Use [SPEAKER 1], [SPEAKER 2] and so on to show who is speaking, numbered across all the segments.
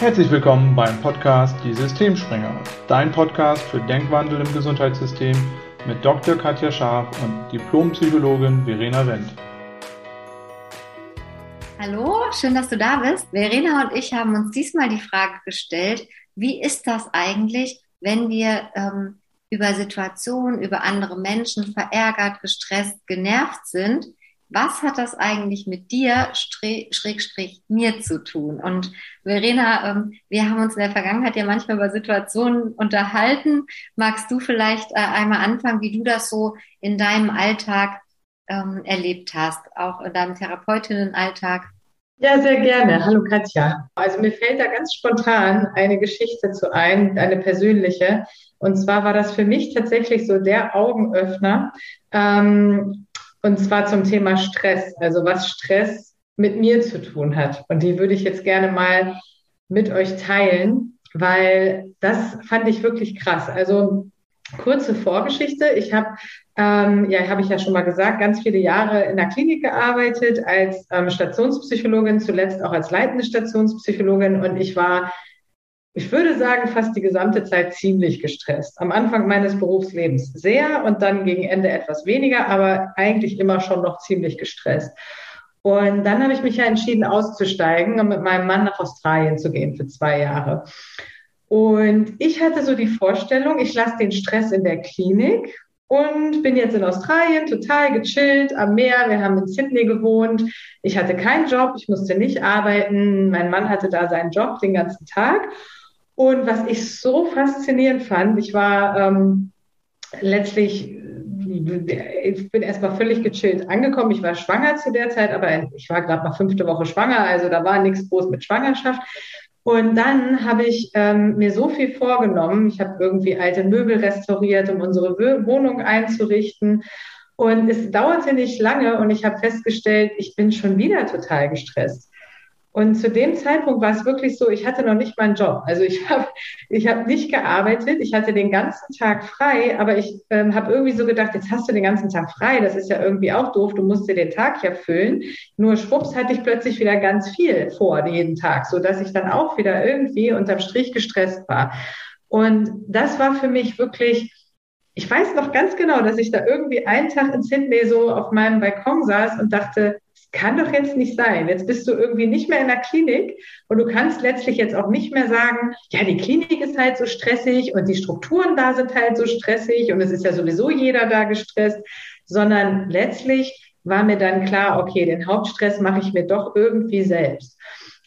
[SPEAKER 1] Herzlich willkommen beim Podcast Die Systemspringer, dein Podcast für Denkwandel im Gesundheitssystem mit Dr. Katja Scharf und Diplompsychologin Verena Wendt.
[SPEAKER 2] Hallo, schön, dass du da bist. Verena und ich haben uns diesmal die Frage gestellt, wie ist das eigentlich, wenn wir ähm, über Situationen, über andere Menschen verärgert, gestresst, genervt sind? Was hat das eigentlich mit dir, Schrägstrich, mir zu tun? Und Verena, ähm, wir haben uns in der Vergangenheit ja manchmal über Situationen unterhalten. Magst du vielleicht äh, einmal anfangen, wie du das so in deinem Alltag ähm, erlebt hast, auch in deinem Therapeutinnenalltag?
[SPEAKER 3] Ja, sehr gerne. Hallo Katja. Also mir fällt da ganz spontan eine Geschichte zu ein, eine persönliche. Und zwar war das für mich tatsächlich so der Augenöffner. Ähm, und zwar zum Thema Stress, also was Stress mit mir zu tun hat. Und die würde ich jetzt gerne mal mit euch teilen, weil das fand ich wirklich krass. Also kurze Vorgeschichte. Ich habe, ähm, ja, habe ich ja schon mal gesagt, ganz viele Jahre in der Klinik gearbeitet als ähm, Stationspsychologin, zuletzt auch als leitende Stationspsychologin. Und ich war ich würde sagen, fast die gesamte Zeit ziemlich gestresst. Am Anfang meines Berufslebens sehr und dann gegen Ende etwas weniger, aber eigentlich immer schon noch ziemlich gestresst. Und dann habe ich mich ja entschieden, auszusteigen und mit meinem Mann nach Australien zu gehen für zwei Jahre. Und ich hatte so die Vorstellung, ich lasse den Stress in der Klinik und bin jetzt in Australien total gechillt am Meer. Wir haben in Sydney gewohnt. Ich hatte keinen Job, ich musste nicht arbeiten. Mein Mann hatte da seinen Job den ganzen Tag. Und was ich so faszinierend fand, ich war ähm, letztlich, ich bin erstmal völlig gechillt angekommen. Ich war schwanger zu der Zeit, aber ich war gerade mal fünfte Woche schwanger, also da war nichts groß mit Schwangerschaft. Und dann habe ich ähm, mir so viel vorgenommen. Ich habe irgendwie alte Möbel restauriert, um unsere Wohnung einzurichten. Und es dauerte nicht lange und ich habe festgestellt, ich bin schon wieder total gestresst. Und zu dem Zeitpunkt war es wirklich so, ich hatte noch nicht meinen Job. Also ich habe ich hab nicht gearbeitet, ich hatte den ganzen Tag frei, aber ich ähm, habe irgendwie so gedacht, jetzt hast du den ganzen Tag frei, das ist ja irgendwie auch doof, du musst dir den Tag ja füllen. Nur schwupps hatte ich plötzlich wieder ganz viel vor jeden Tag, so dass ich dann auch wieder irgendwie unterm Strich gestresst war. Und das war für mich wirklich ich weiß noch ganz genau, dass ich da irgendwie einen Tag in Sydney so auf meinem Balkon saß und dachte, kann doch jetzt nicht sein. Jetzt bist du irgendwie nicht mehr in der Klinik und du kannst letztlich jetzt auch nicht mehr sagen, ja, die Klinik ist halt so stressig und die Strukturen da sind halt so stressig und es ist ja sowieso jeder da gestresst, sondern letztlich war mir dann klar, okay, den Hauptstress mache ich mir doch irgendwie selbst.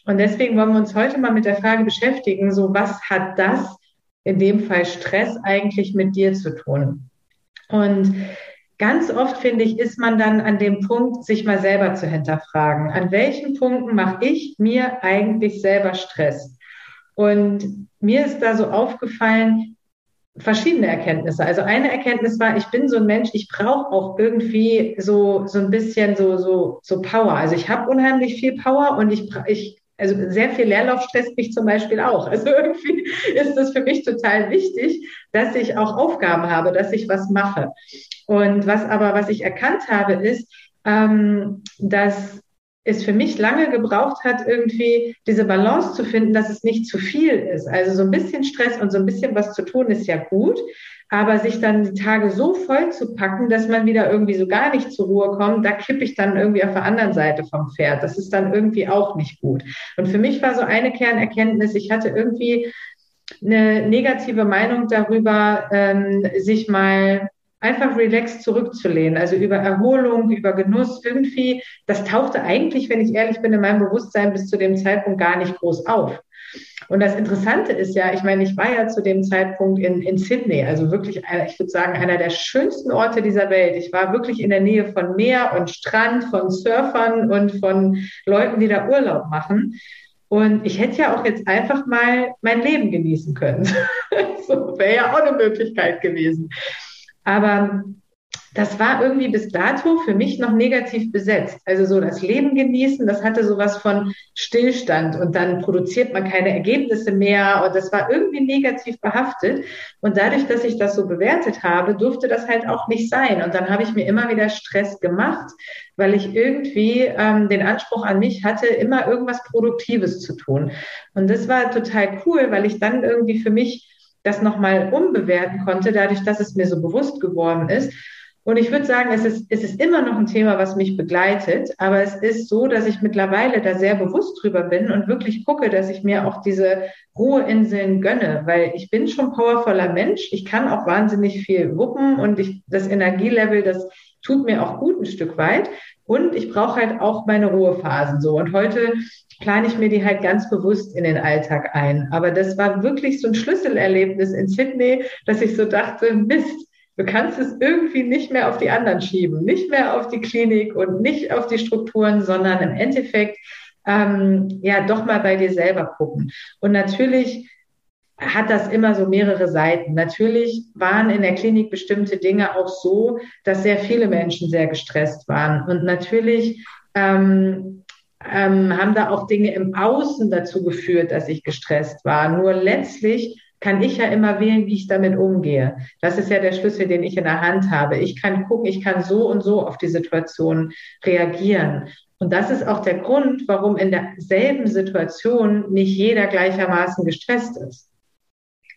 [SPEAKER 3] Und deswegen wollen wir uns heute mal mit der Frage beschäftigen, so was hat das in dem Fall Stress eigentlich mit dir zu tun? Und ganz oft, finde ich, ist man dann an dem Punkt, sich mal selber zu hinterfragen. An welchen Punkten mache ich mir eigentlich selber Stress? Und mir ist da so aufgefallen, verschiedene Erkenntnisse. Also eine Erkenntnis war, ich bin so ein Mensch, ich brauche auch irgendwie so so ein bisschen so so so Power. Also ich habe unheimlich viel Power und ich ich also sehr viel Leerlauf stresst mich zum Beispiel auch. Also irgendwie ist es für mich total wichtig, dass ich auch Aufgaben habe, dass ich was mache. Und was aber, was ich erkannt habe, ist, ähm, dass es für mich lange gebraucht hat, irgendwie diese Balance zu finden, dass es nicht zu viel ist. Also so ein bisschen Stress und so ein bisschen was zu tun ist ja gut, aber sich dann die Tage so voll zu packen, dass man wieder irgendwie so gar nicht zur Ruhe kommt, da kippe ich dann irgendwie auf der anderen Seite vom Pferd. Das ist dann irgendwie auch nicht gut. Und für mich war so eine Kernerkenntnis, ich hatte irgendwie eine negative Meinung darüber, ähm, sich mal einfach relaxed zurückzulehnen, also über Erholung, über Genuss irgendwie, das tauchte eigentlich, wenn ich ehrlich bin, in meinem Bewusstsein bis zu dem Zeitpunkt gar nicht groß auf. Und das Interessante ist ja, ich meine, ich war ja zu dem Zeitpunkt in, in Sydney, also wirklich, einer, ich würde sagen, einer der schönsten Orte dieser Welt. Ich war wirklich in der Nähe von Meer und Strand, von Surfern und von Leuten, die da Urlaub machen. Und ich hätte ja auch jetzt einfach mal mein Leben genießen können. so wäre ja auch eine Möglichkeit gewesen. Aber das war irgendwie bis dato für mich noch negativ besetzt. Also so das Leben genießen, das hatte sowas von Stillstand und dann produziert man keine Ergebnisse mehr und das war irgendwie negativ behaftet. Und dadurch, dass ich das so bewertet habe, durfte das halt auch nicht sein. Und dann habe ich mir immer wieder Stress gemacht, weil ich irgendwie ähm, den Anspruch an mich hatte, immer irgendwas Produktives zu tun. Und das war total cool, weil ich dann irgendwie für mich das nochmal umbewerten konnte, dadurch, dass es mir so bewusst geworden ist und ich würde sagen, es ist, es ist immer noch ein Thema, was mich begleitet, aber es ist so, dass ich mittlerweile da sehr bewusst drüber bin und wirklich gucke, dass ich mir auch diese Ruheinseln gönne, weil ich bin schon powervoller Mensch. Ich kann auch wahnsinnig viel wuppen und ich, das Energielevel, das tut mir auch gut ein Stück weit. Und ich brauche halt auch meine Ruhephasen so. Und heute plane ich mir die halt ganz bewusst in den Alltag ein. Aber das war wirklich so ein Schlüsselerlebnis in Sydney, dass ich so dachte, Mist, Du kannst es irgendwie nicht mehr auf die anderen schieben, nicht mehr auf die Klinik und nicht auf die Strukturen, sondern im Endeffekt ähm, ja doch mal bei dir selber gucken. Und natürlich hat das immer so mehrere Seiten. Natürlich waren in der Klinik bestimmte Dinge auch so, dass sehr viele Menschen sehr gestresst waren. Und natürlich ähm, ähm, haben da auch Dinge im Außen dazu geführt, dass ich gestresst war. Nur letztlich kann ich ja immer wählen, wie ich damit umgehe. Das ist ja der Schlüssel, den ich in der Hand habe. Ich kann gucken, ich kann so und so auf die Situation reagieren. Und das ist auch der Grund, warum in derselben Situation nicht jeder gleichermaßen gestresst ist.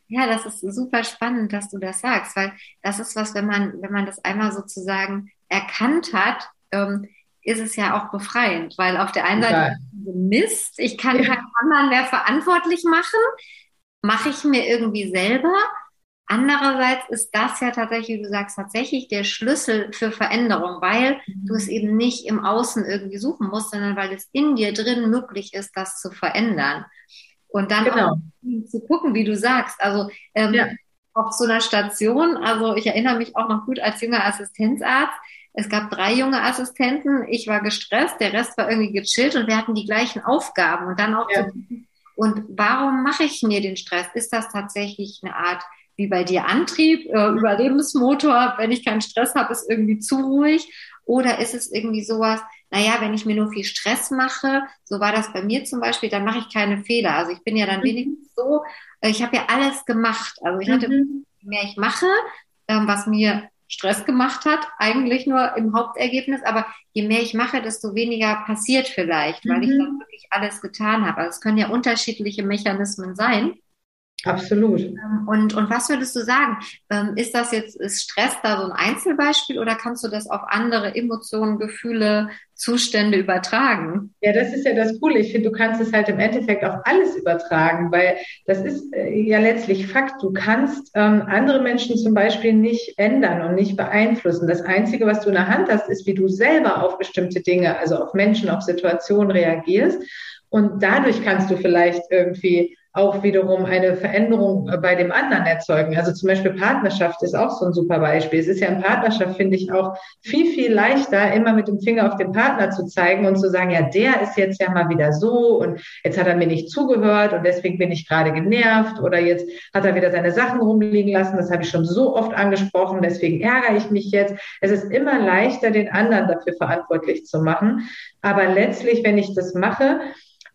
[SPEAKER 2] Ja, das ist super spannend, dass du das sagst, weil das ist was, wenn man, wenn man das einmal sozusagen erkannt hat, ähm, ist es ja auch befreiend, weil auf der einen Seite Mist, ich kann ja. keinen anderen mehr verantwortlich machen, mache ich mir irgendwie selber. Andererseits ist das ja tatsächlich, wie du sagst, tatsächlich der Schlüssel für Veränderung, weil du es eben nicht im Außen irgendwie suchen musst, sondern weil es in dir drin möglich ist, das zu verändern. Und dann genau. auch zu gucken, wie du sagst. Also ähm, ja. auf so einer Station, also ich erinnere mich auch noch gut als junger Assistenzarzt, es gab drei junge Assistenten, ich war gestresst, der Rest war irgendwie gechillt und wir hatten die gleichen Aufgaben. Und dann auch ja. zu und warum mache ich mir den Stress? Ist das tatsächlich eine Art wie bei dir Antrieb, äh, Überlebensmotor? Wenn ich keinen Stress habe, ist irgendwie zu ruhig. Oder ist es irgendwie sowas, naja, wenn ich mir nur viel Stress mache, so war das bei mir zum Beispiel, dann mache ich keine Fehler. Also ich bin ja dann mhm. wenigstens so, äh, ich habe ja alles gemacht. Also ich hatte, mhm. je mehr ich mache, ähm, was mir Stress gemacht hat, eigentlich nur im Hauptergebnis. Aber je mehr ich mache, desto weniger passiert vielleicht, weil mhm. ich dann wirklich alles getan habe. Also es können ja unterschiedliche Mechanismen sein.
[SPEAKER 3] Absolut.
[SPEAKER 2] Ähm, und, und was würdest du sagen? Ähm, ist das jetzt, ist Stress da so ein Einzelbeispiel oder kannst du das auf andere Emotionen, Gefühle, Zustände übertragen?
[SPEAKER 3] Ja, das ist ja das Coole. Ich finde, du kannst es halt im Endeffekt auf alles übertragen, weil das ist äh, ja letztlich Fakt. Du kannst ähm, andere Menschen zum Beispiel nicht ändern und nicht beeinflussen. Das Einzige, was du in der Hand hast, ist, wie du selber auf bestimmte Dinge, also auf Menschen, auf Situationen reagierst. Und dadurch kannst du vielleicht irgendwie auch wiederum eine Veränderung äh, bei dem anderen erzeugen. Also zum Beispiel Partnerschaft ist auch so ein super Beispiel. Es ist ja in Partnerschaft, finde ich, auch viel, viel leichter, immer mit dem Finger auf den Partner zu zeigen und zu sagen, ja, der ist jetzt ja mal wieder so und jetzt hat er mir nicht zugehört und deswegen bin ich gerade genervt oder jetzt hat er wieder seine Sachen rumliegen lassen. Das habe ich schon so oft angesprochen, deswegen ärgere ich mich jetzt. Es ist immer leichter, den anderen dafür verantwortlich zu machen. Aber letztlich, wenn ich das mache,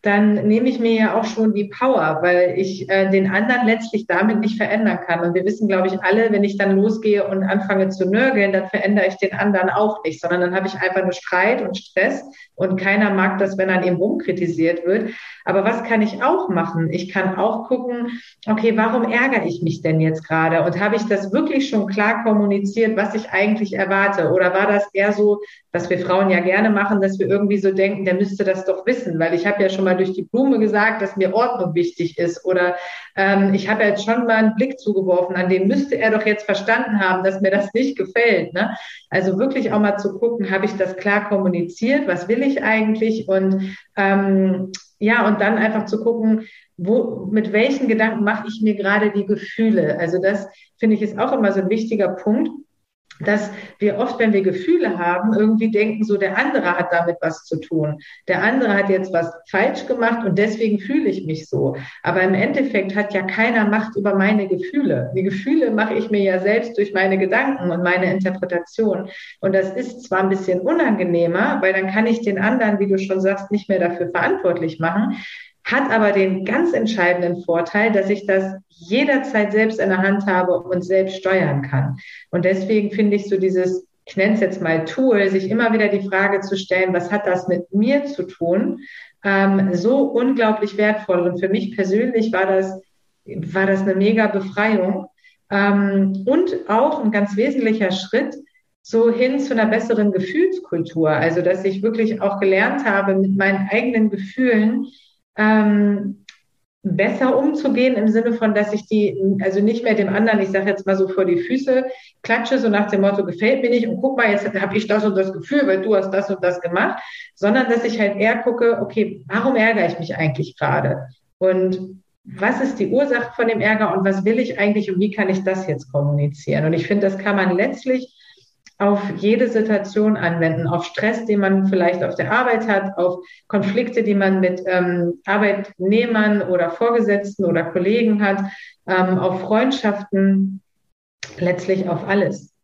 [SPEAKER 3] dann nehme ich mir ja auch schon die Power, weil ich äh, den anderen letztlich damit nicht verändern kann. Und wir wissen, glaube ich, alle, wenn ich dann losgehe und anfange zu nörgeln, dann verändere ich den anderen auch nicht, sondern dann habe ich einfach nur Streit und Stress und keiner mag das, wenn an ihm rumkritisiert wird. Aber was kann ich auch machen? Ich kann auch gucken, okay, warum ärgere ich mich denn jetzt gerade? Und habe ich das wirklich schon klar kommuniziert, was ich eigentlich erwarte? Oder war das eher so, was wir Frauen ja gerne machen, dass wir irgendwie so denken, der müsste das doch wissen, weil ich habe ja schon mal durch die Blume gesagt, dass mir Ordnung wichtig ist. Oder ähm, ich habe jetzt schon mal einen Blick zugeworfen, an dem müsste er doch jetzt verstanden haben, dass mir das nicht gefällt. Ne? Also wirklich auch mal zu gucken, habe ich das klar kommuniziert, was will ich eigentlich? Und ähm, ja, und dann einfach zu gucken, wo, mit welchen Gedanken mache ich mir gerade die Gefühle? Also das finde ich ist auch immer so ein wichtiger Punkt. Dass wir oft, wenn wir Gefühle haben, irgendwie denken, so der andere hat damit was zu tun. Der andere hat jetzt was falsch gemacht und deswegen fühle ich mich so. Aber im Endeffekt hat ja keiner Macht über meine Gefühle. Die Gefühle mache ich mir ja selbst durch meine Gedanken und meine Interpretation. Und das ist zwar ein bisschen unangenehmer, weil dann kann ich den anderen, wie du schon sagst, nicht mehr dafür verantwortlich machen hat aber den ganz entscheidenden Vorteil, dass ich das jederzeit selbst in der Hand habe und selbst steuern kann. Und deswegen finde ich so dieses, ich nenne es jetzt mal Tool, sich immer wieder die Frage zu stellen, was hat das mit mir zu tun, ähm, so unglaublich wertvoll. Und für mich persönlich war das, war das eine mega Befreiung. Ähm, und auch ein ganz wesentlicher Schritt, so hin zu einer besseren Gefühlskultur. Also, dass ich wirklich auch gelernt habe, mit meinen eigenen Gefühlen ähm, besser umzugehen im Sinne von, dass ich die, also nicht mehr dem anderen, ich sage jetzt mal so vor die Füße klatsche, so nach dem Motto, gefällt mir nicht und guck mal, jetzt habe ich das und das Gefühl, weil du hast das und das gemacht, sondern dass ich halt eher gucke, okay, warum ärgere ich mich eigentlich gerade? Und was ist die Ursache von dem Ärger und was will ich eigentlich und wie kann ich das jetzt kommunizieren? Und ich finde, das kann man letztlich auf jede Situation anwenden, auf Stress, den man vielleicht auf der Arbeit hat, auf Konflikte, die man mit ähm, Arbeitnehmern oder Vorgesetzten oder Kollegen hat, ähm, auf Freundschaften, letztlich auf alles.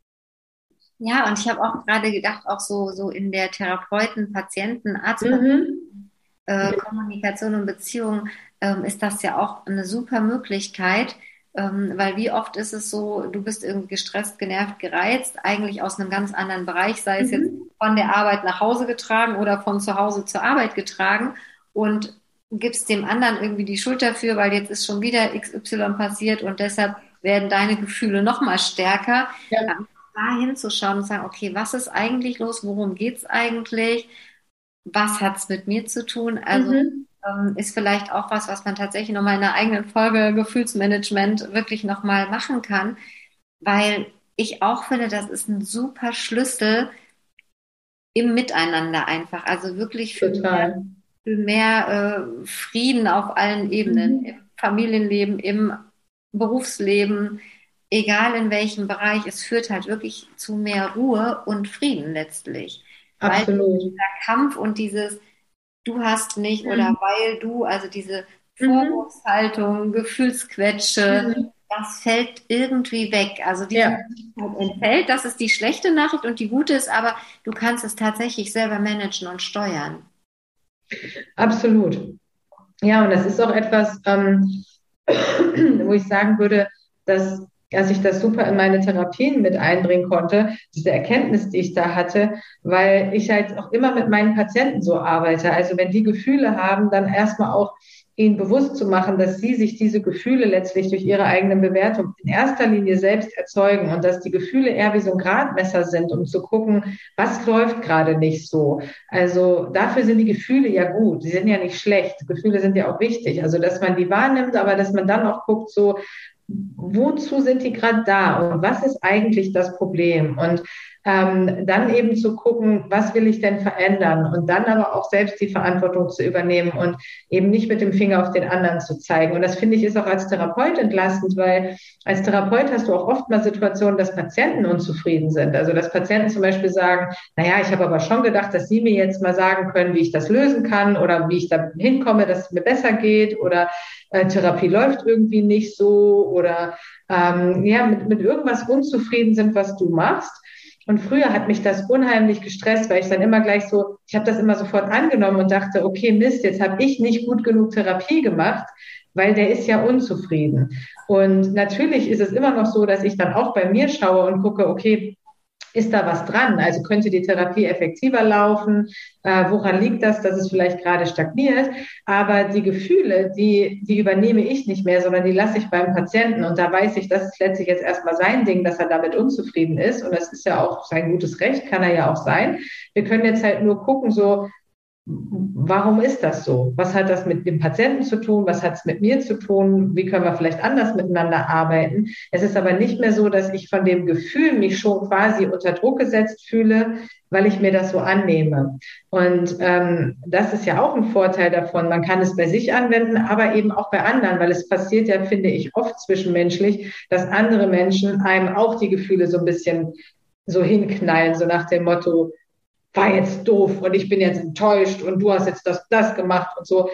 [SPEAKER 2] Ja, und ich habe auch gerade gedacht, auch so, so in der Therapeuten, Patienten, Arzt, mhm. äh, Kommunikation und Beziehung ähm, ist das ja auch eine super Möglichkeit, weil wie oft ist es so, du bist irgendwie gestresst, genervt, gereizt, eigentlich aus einem ganz anderen Bereich, sei es mhm. jetzt von der Arbeit nach Hause getragen oder von zu Hause zur Arbeit getragen und gibst dem anderen irgendwie die Schuld dafür, weil jetzt ist schon wieder XY passiert und deshalb werden deine Gefühle noch mal stärker. Ja. Da hinzuschauen und sagen, okay, was ist eigentlich los? Worum geht's eigentlich? Was hat's mit mir zu tun? Also mhm ähm, ist vielleicht auch was, was man tatsächlich nochmal in einer eigenen Folge Gefühlsmanagement wirklich nochmal machen kann, weil ich auch finde, das ist ein super Schlüssel im Miteinander einfach. Also wirklich für Total. mehr, für mehr äh, Frieden auf allen Ebenen, mhm. im Familienleben, im Berufsleben, egal in welchem Bereich. Es führt halt wirklich zu mehr Ruhe und Frieden letztlich. Absolut. Weil dieser Kampf und dieses, du hast nicht mhm. oder weil du, also diese mhm. Vorwurfshaltung, Gefühlsquetsche, mhm. das fällt irgendwie weg. Also die ja. entfällt, das ist die schlechte Nachricht und die gute ist aber, du kannst es tatsächlich selber managen und steuern.
[SPEAKER 3] Absolut. Ja, und das ist auch etwas, ähm, wo ich sagen würde, dass dass ich das super in meine Therapien mit einbringen konnte, diese Erkenntnis, die ich da hatte, weil ich halt auch immer mit meinen Patienten so arbeite. Also wenn die Gefühle haben, dann erstmal auch ihnen bewusst zu machen, dass sie sich diese Gefühle letztlich durch ihre eigene Bewertung in erster Linie selbst erzeugen und dass die Gefühle eher wie so ein Gradmesser sind, um zu gucken, was läuft gerade nicht so. Also dafür sind die Gefühle ja gut, sie sind ja nicht schlecht. Gefühle sind ja auch wichtig. Also dass man die wahrnimmt, aber dass man dann auch guckt, so wozu sind die gerade da und was ist eigentlich das Problem? Und ähm, dann eben zu gucken, was will ich denn verändern und dann aber auch selbst die Verantwortung zu übernehmen und eben nicht mit dem Finger auf den anderen zu zeigen. Und das finde ich ist auch als Therapeut entlastend, weil als Therapeut hast du auch oft mal Situationen, dass Patienten unzufrieden sind. Also dass Patienten zum Beispiel sagen, naja, ich habe aber schon gedacht, dass Sie mir jetzt mal sagen können, wie ich das lösen kann oder wie ich da hinkomme, dass es mir besser geht oder äh, Therapie läuft irgendwie nicht so oder ähm, ja, mit, mit irgendwas unzufrieden sind, was du machst. Und früher hat mich das unheimlich gestresst, weil ich dann immer gleich so, ich habe das immer sofort angenommen und dachte, okay, Mist, jetzt habe ich nicht gut genug Therapie gemacht, weil der ist ja unzufrieden. Und natürlich ist es immer noch so, dass ich dann auch bei mir schaue und gucke, okay, ist da was dran? Also könnte die Therapie effektiver laufen? Äh, woran liegt das, dass es vielleicht gerade stagniert? Aber die Gefühle, die, die übernehme ich nicht mehr, sondern die lasse ich beim Patienten. Und da weiß ich, das ist letztlich jetzt erstmal sein Ding, dass er damit unzufrieden ist. Und das ist ja auch sein gutes Recht, kann er ja auch sein. Wir können jetzt halt nur gucken, so, warum ist das so? Was hat das mit dem Patienten zu tun? Was hat es mit mir zu tun? Wie können wir vielleicht anders miteinander arbeiten? Es ist aber nicht mehr so, dass ich von dem Gefühl mich schon quasi unter Druck gesetzt fühle, weil ich mir das so annehme. Und ähm, das ist ja auch ein Vorteil davon. Man kann es bei sich anwenden, aber eben auch bei anderen, weil es passiert ja, finde ich, oft zwischenmenschlich, dass andere Menschen einem auch die Gefühle so ein bisschen so hinknallen, so nach dem Motto, war jetzt doof und ich bin jetzt enttäuscht und du hast jetzt das, das gemacht und so.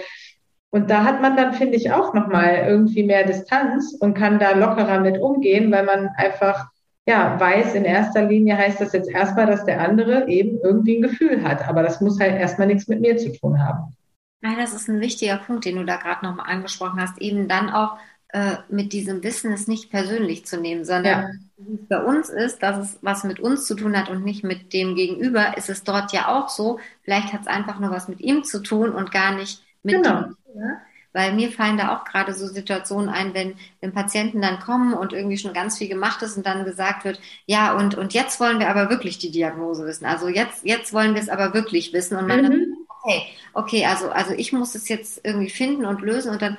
[SPEAKER 3] Und da hat man dann, finde ich, auch nochmal irgendwie mehr Distanz und kann da lockerer mit umgehen, weil man einfach, ja, weiß, in erster Linie heißt das jetzt erstmal, dass der andere eben irgendwie ein Gefühl hat. Aber das muss halt erstmal nichts mit mir zu tun haben.
[SPEAKER 2] Ja, das ist ein wichtiger Punkt, den du da gerade nochmal angesprochen hast. Eben dann auch äh, mit diesem Wissen es nicht persönlich zu nehmen, sondern ja. wie es bei uns ist, dass es was mit uns zu tun hat und nicht mit dem Gegenüber, ist es dort ja auch so. Vielleicht hat es einfach nur was mit ihm zu tun und gar nicht mit genau. dem. Weil mir fallen da auch gerade so Situationen ein, wenn, wenn Patienten dann kommen und irgendwie schon ganz viel gemacht ist und dann gesagt wird, ja, und, und jetzt wollen wir aber wirklich die Diagnose wissen. Also jetzt, jetzt wollen wir es aber wirklich wissen. Und man mhm. dann, okay, okay, also, also ich muss es jetzt irgendwie finden und lösen und dann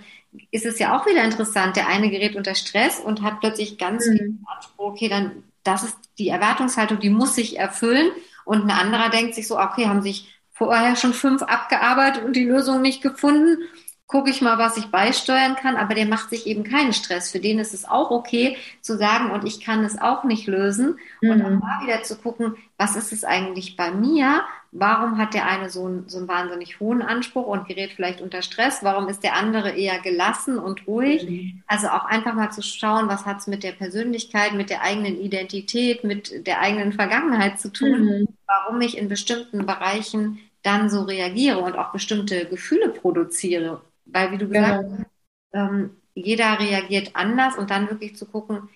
[SPEAKER 2] ist es ja auch wieder interessant. Der eine gerät unter Stress und hat plötzlich ganz mhm. viel Anspruch, okay, dann, das ist die Erwartungshaltung, die muss sich erfüllen. Und ein anderer denkt sich so, okay, haben sich vorher schon fünf abgearbeitet und die Lösung nicht gefunden. Gucke ich mal, was ich beisteuern kann, aber der macht sich eben keinen Stress. Für den ist es auch okay zu sagen, und ich kann es auch nicht lösen. Mhm. Und auch mal wieder zu gucken, was ist es eigentlich bei mir? Warum hat der eine so einen, so einen wahnsinnig hohen Anspruch und gerät vielleicht unter Stress? Warum ist der andere eher gelassen und ruhig? Mhm. Also auch einfach mal zu schauen, was hat es mit der Persönlichkeit, mit der eigenen Identität, mit der eigenen Vergangenheit zu tun, mhm. warum ich in bestimmten Bereichen dann so reagiere und auch bestimmte Gefühle produziere. Weil, wie du gesagt hast, ähm, jeder reagiert anders und dann wirklich zu gucken,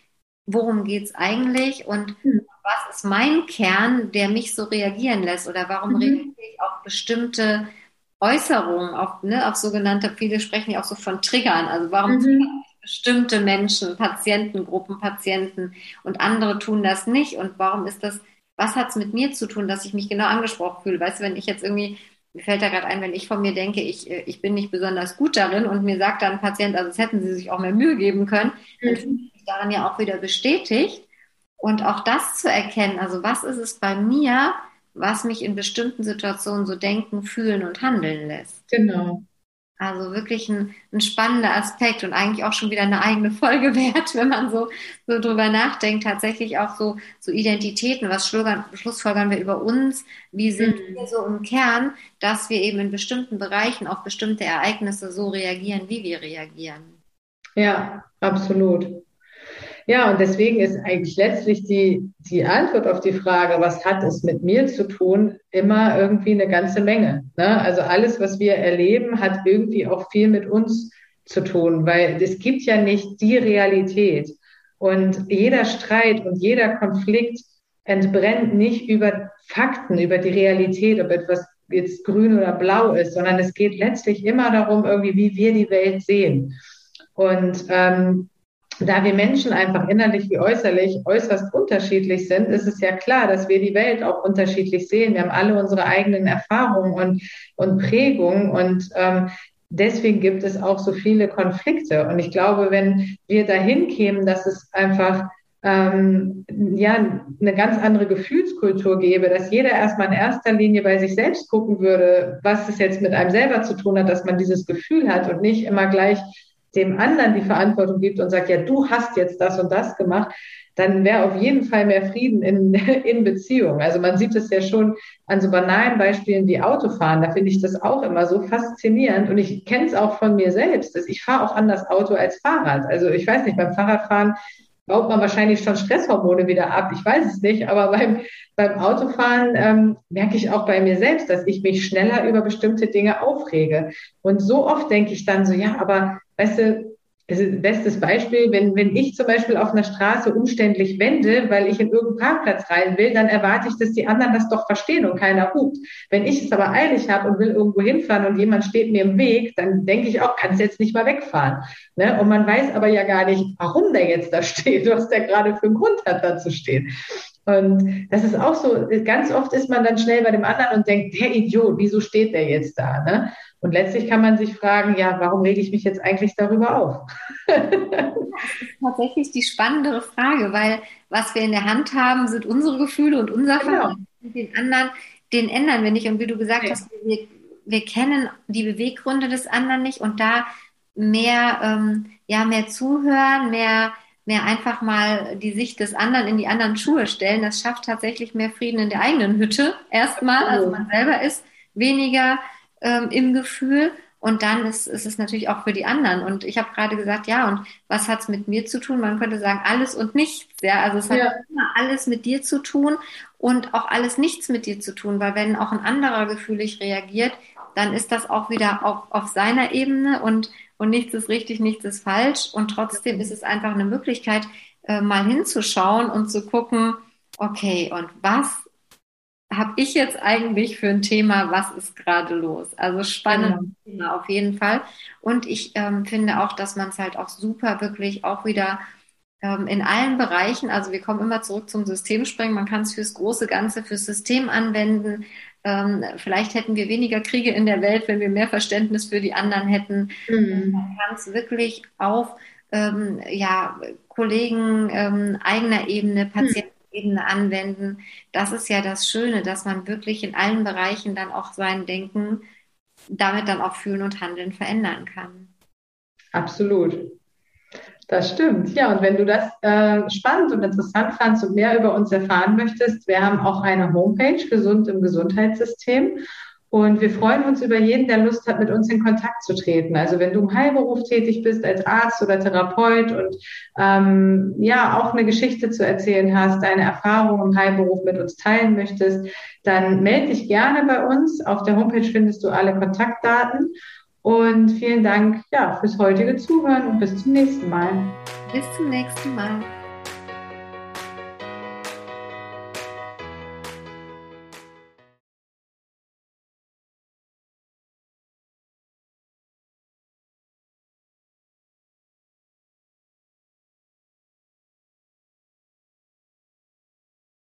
[SPEAKER 2] worum geht es eigentlich und mhm. was ist mein Kern, der mich so reagieren lässt oder warum mhm. reagiere ich auf bestimmte Äußerungen, auf, ne, auf sogenannte, viele sprechen ja auch so von Triggern, also warum mhm. bestimmte Menschen, Patientengruppen, Patienten und andere tun das nicht und warum ist das was hat es mit mir zu tun, dass ich mich genau angesprochen fühle? Weißt du, wenn ich jetzt irgendwie, mir fällt da gerade ein, wenn ich von mir denke, ich, äh, ich bin nicht besonders gut darin und mir sagt dann ein Patient, also es hätten sie sich auch mehr Mühe geben können, dann mhm. fühle ich mich daran ja auch wieder bestätigt. Und auch das zu erkennen, also was ist es bei mir, was mich in bestimmten Situationen so denken, fühlen und handeln lässt.
[SPEAKER 3] Genau.
[SPEAKER 2] Also wirklich ein, ein, spannender Aspekt und eigentlich auch schon wieder eine eigene Folge wert, wenn man so, so drüber nachdenkt. Tatsächlich auch so, so Identitäten, was schlussfolgern wir über uns, wie sind mhm. wir so im Kern, dass wir eben in bestimmten Bereichen auf bestimmte Ereignisse so reagieren, wie wir reagieren.
[SPEAKER 3] Ja, absolut. Ja, und deswegen ist eigentlich letztlich die, die Antwort auf die Frage, was hat es mit mir zu tun, immer irgendwie eine ganze Menge. Ne? Also alles, was wir erleben, hat irgendwie auch viel mit uns zu tun, weil es gibt ja nicht die Realität. Und jeder Streit und jeder Konflikt entbrennt nicht über Fakten, über die Realität, ob etwas jetzt grün oder blau ist, sondern es geht letztlich immer darum, irgendwie, wie wir die Welt sehen. Und ähm, da wir Menschen einfach innerlich wie äußerlich äußerst unterschiedlich sind, ist es ja klar, dass wir die Welt auch unterschiedlich sehen. Wir haben alle unsere eigenen Erfahrungen und, und Prägungen und ähm, deswegen gibt es auch so viele Konflikte. Und ich glaube, wenn wir dahin kämen, dass es einfach ähm, ja, eine ganz andere Gefühlskultur gäbe, dass jeder erstmal in erster Linie bei sich selbst gucken würde, was es jetzt mit einem selber zu tun hat, dass man dieses Gefühl hat und nicht immer gleich dem anderen die Verantwortung gibt und sagt, ja, du hast jetzt das und das gemacht, dann wäre auf jeden Fall mehr Frieden in, in Beziehung. Also man sieht es ja schon an so banalen Beispielen wie Autofahren. Da finde ich das auch immer so faszinierend. Und ich kenne es auch von mir selbst. Ich fahre auch anders Auto als Fahrrad. Also ich weiß nicht, beim Fahrradfahren baut man wahrscheinlich schon Stresshormone wieder ab. Ich weiß es nicht, aber beim, beim Autofahren ähm, merke ich auch bei mir selbst, dass ich mich schneller über bestimmte Dinge aufrege. Und so oft denke ich dann so, ja, aber weißt du, das ist bestes Beispiel, wenn, wenn ich zum Beispiel auf einer Straße umständlich wende, weil ich in irgendeinen Parkplatz rein will, dann erwarte ich, dass die anderen das doch verstehen und keiner hupt. Wenn ich es aber eilig habe und will irgendwo hinfahren und jemand steht mir im Weg, dann denke ich auch, kannst jetzt nicht mal wegfahren. Ne? Und man weiß aber ja gar nicht, warum der jetzt da steht, was der gerade für einen Grund hat, da zu stehen. Und das ist auch so, ganz oft ist man dann schnell bei dem anderen und denkt, der Idiot, wieso steht der jetzt da? Ne? Und letztlich kann man sich fragen, ja, warum rege ich mich jetzt eigentlich darüber auf?
[SPEAKER 2] das ist tatsächlich die spannendere Frage, weil was wir in der Hand haben, sind unsere Gefühle und unser genau. Verhalten. Genau. Den anderen, den ändern wir nicht. Und wie du gesagt ja. hast, wir, wir kennen die Beweggründe des anderen nicht und da mehr, ähm, ja, mehr zuhören, mehr mehr einfach mal die Sicht des anderen in die anderen Schuhe stellen. Das schafft tatsächlich mehr Frieden in der eigenen Hütte erstmal. Also man selber ist weniger ähm, im Gefühl und dann ist, ist es natürlich auch für die anderen. Und ich habe gerade gesagt, ja, und was hat's mit mir zu tun? Man könnte sagen, alles und nichts. Ja, also es hat ja. immer alles mit dir zu tun und auch alles nichts mit dir zu tun, weil wenn auch ein anderer gefühlig reagiert, dann ist das auch wieder auf, auf seiner Ebene und, und nichts ist richtig, nichts ist falsch. Und trotzdem ist es einfach eine Möglichkeit, äh, mal hinzuschauen und zu gucken, okay, und was habe ich jetzt eigentlich für ein Thema, was ist gerade los? Also spannendes ja. Thema auf jeden Fall. Und ich ähm, finde auch, dass man es halt auch super wirklich auch wieder ähm, in allen Bereichen, also wir kommen immer zurück zum Systemsprengen, man kann es fürs große Ganze, fürs System anwenden. Ähm, vielleicht hätten wir weniger Kriege in der Welt, wenn wir mehr Verständnis für die anderen hätten. Mhm. Man kann es wirklich auf ähm, ja, Kollegen ähm, eigener Ebene. Mhm Ebene anwenden. Das ist ja das Schöne, dass man wirklich in allen Bereichen dann auch sein Denken damit dann auch fühlen und handeln verändern kann.
[SPEAKER 3] Absolut. Das stimmt. Ja, und wenn du das äh, spannend und interessant fandst und mehr über uns erfahren möchtest, wir haben auch eine Homepage, Gesund im Gesundheitssystem. Und wir freuen uns über jeden, der Lust hat, mit uns in Kontakt zu treten. Also wenn du im Heilberuf tätig bist als Arzt oder Therapeut und ähm, ja auch eine Geschichte zu erzählen hast, deine Erfahrungen im Heilberuf mit uns teilen möchtest, dann melde dich gerne bei uns. Auf der Homepage findest du alle Kontaktdaten. Und vielen Dank ja, fürs heutige Zuhören und bis zum nächsten Mal.
[SPEAKER 2] Bis zum nächsten Mal.